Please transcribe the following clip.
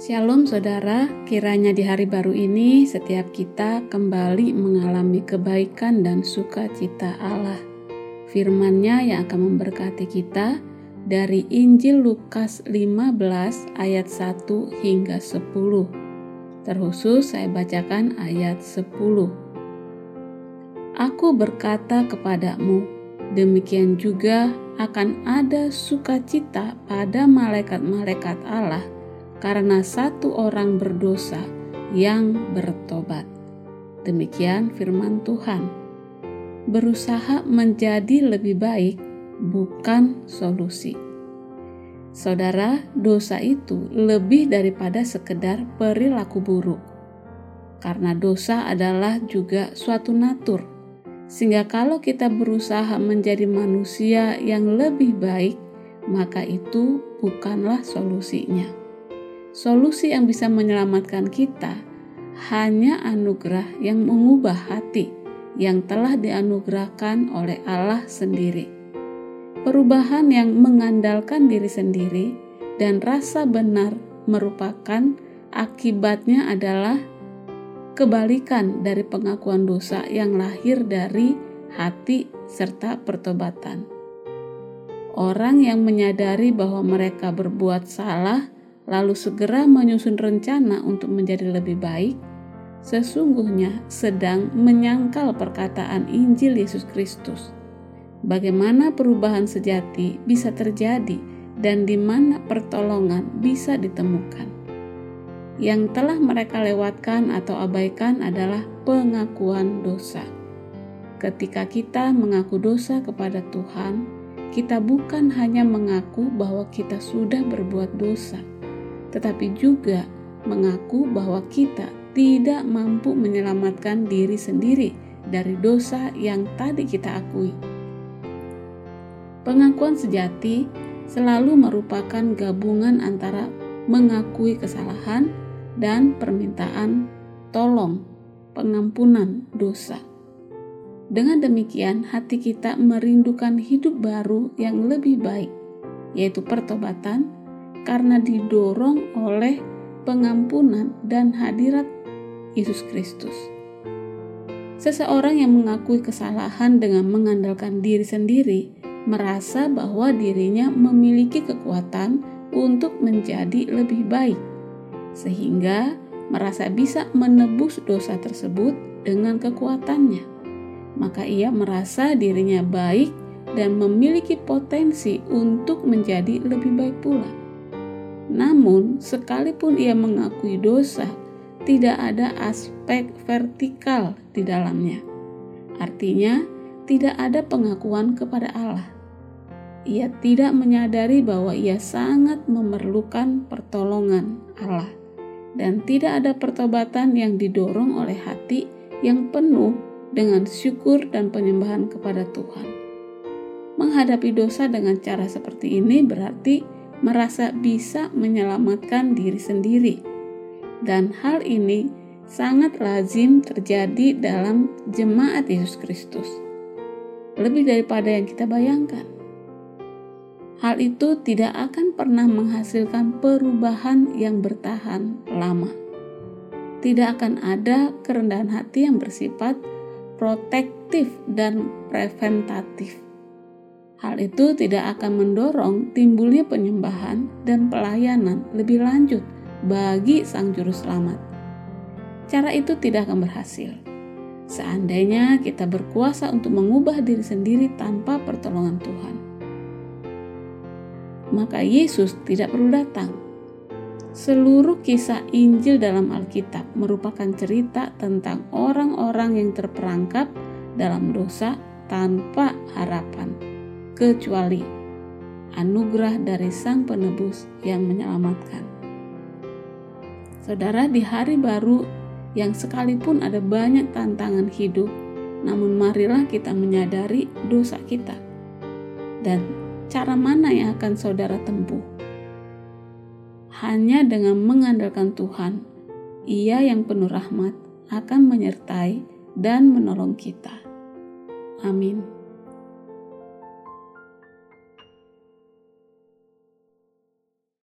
Shalom saudara, kiranya di hari baru ini setiap kita kembali mengalami kebaikan dan sukacita Allah. Firman-Nya yang akan memberkati kita dari Injil Lukas 15 ayat 1 hingga 10. Terkhusus saya bacakan ayat 10. Aku berkata kepadamu, demikian juga akan ada sukacita pada malaikat-malaikat Allah karena satu orang berdosa yang bertobat. Demikian firman Tuhan. Berusaha menjadi lebih baik bukan solusi. Saudara, dosa itu lebih daripada sekedar perilaku buruk. Karena dosa adalah juga suatu natur. Sehingga kalau kita berusaha menjadi manusia yang lebih baik, maka itu bukanlah solusinya. Solusi yang bisa menyelamatkan kita hanya anugerah yang mengubah hati yang telah dianugerahkan oleh Allah sendiri. Perubahan yang mengandalkan diri sendiri dan rasa benar merupakan akibatnya adalah kebalikan dari pengakuan dosa yang lahir dari hati serta pertobatan. Orang yang menyadari bahwa mereka berbuat salah lalu segera menyusun rencana untuk menjadi lebih baik, sesungguhnya sedang menyangkal perkataan Injil Yesus Kristus. Bagaimana perubahan sejati bisa terjadi dan di mana pertolongan bisa ditemukan. Yang telah mereka lewatkan atau abaikan adalah pengakuan dosa. Ketika kita mengaku dosa kepada Tuhan, kita bukan hanya mengaku bahwa kita sudah berbuat dosa, tetapi juga mengaku bahwa kita tidak mampu menyelamatkan diri sendiri dari dosa yang tadi kita akui. Pengakuan sejati selalu merupakan gabungan antara mengakui kesalahan dan permintaan tolong, pengampunan dosa. Dengan demikian, hati kita merindukan hidup baru yang lebih baik, yaitu pertobatan karena didorong oleh pengampunan dan hadirat Yesus Kristus. Seseorang yang mengakui kesalahan dengan mengandalkan diri sendiri merasa bahwa dirinya memiliki kekuatan untuk menjadi lebih baik, sehingga merasa bisa menebus dosa tersebut dengan kekuatannya. Maka ia merasa dirinya baik dan memiliki potensi untuk menjadi lebih baik pula. Namun, sekalipun ia mengakui dosa, tidak ada aspek vertikal di dalamnya. Artinya, tidak ada pengakuan kepada Allah. Ia tidak menyadari bahwa ia sangat memerlukan pertolongan Allah, dan tidak ada pertobatan yang didorong oleh hati yang penuh dengan syukur dan penyembahan kepada Tuhan. Menghadapi dosa dengan cara seperti ini berarti merasa bisa menyelamatkan diri sendiri, dan hal ini sangat lazim terjadi dalam jemaat Yesus Kristus, lebih daripada yang kita bayangkan. Hal itu tidak akan pernah menghasilkan perubahan yang bertahan lama. Tidak akan ada kerendahan hati yang bersifat protektif dan preventatif Hal itu tidak akan mendorong timbulnya penyembahan dan pelayanan lebih lanjut bagi Sang Juru Selamat. Cara itu tidak akan berhasil. Seandainya kita berkuasa untuk mengubah diri sendiri tanpa pertolongan Tuhan, maka Yesus tidak perlu datang. Seluruh kisah Injil dalam Alkitab merupakan cerita tentang orang-orang yang terperangkap dalam dosa tanpa harapan kecuali anugerah dari Sang Penebus yang menyelamatkan. Saudara, di hari baru yang sekalipun ada banyak tantangan hidup, namun marilah kita menyadari dosa kita dan cara mana yang akan saudara tempuh. Hanya dengan mengandalkan Tuhan, Ia yang penuh rahmat akan menyertai dan menolong kita. Amin.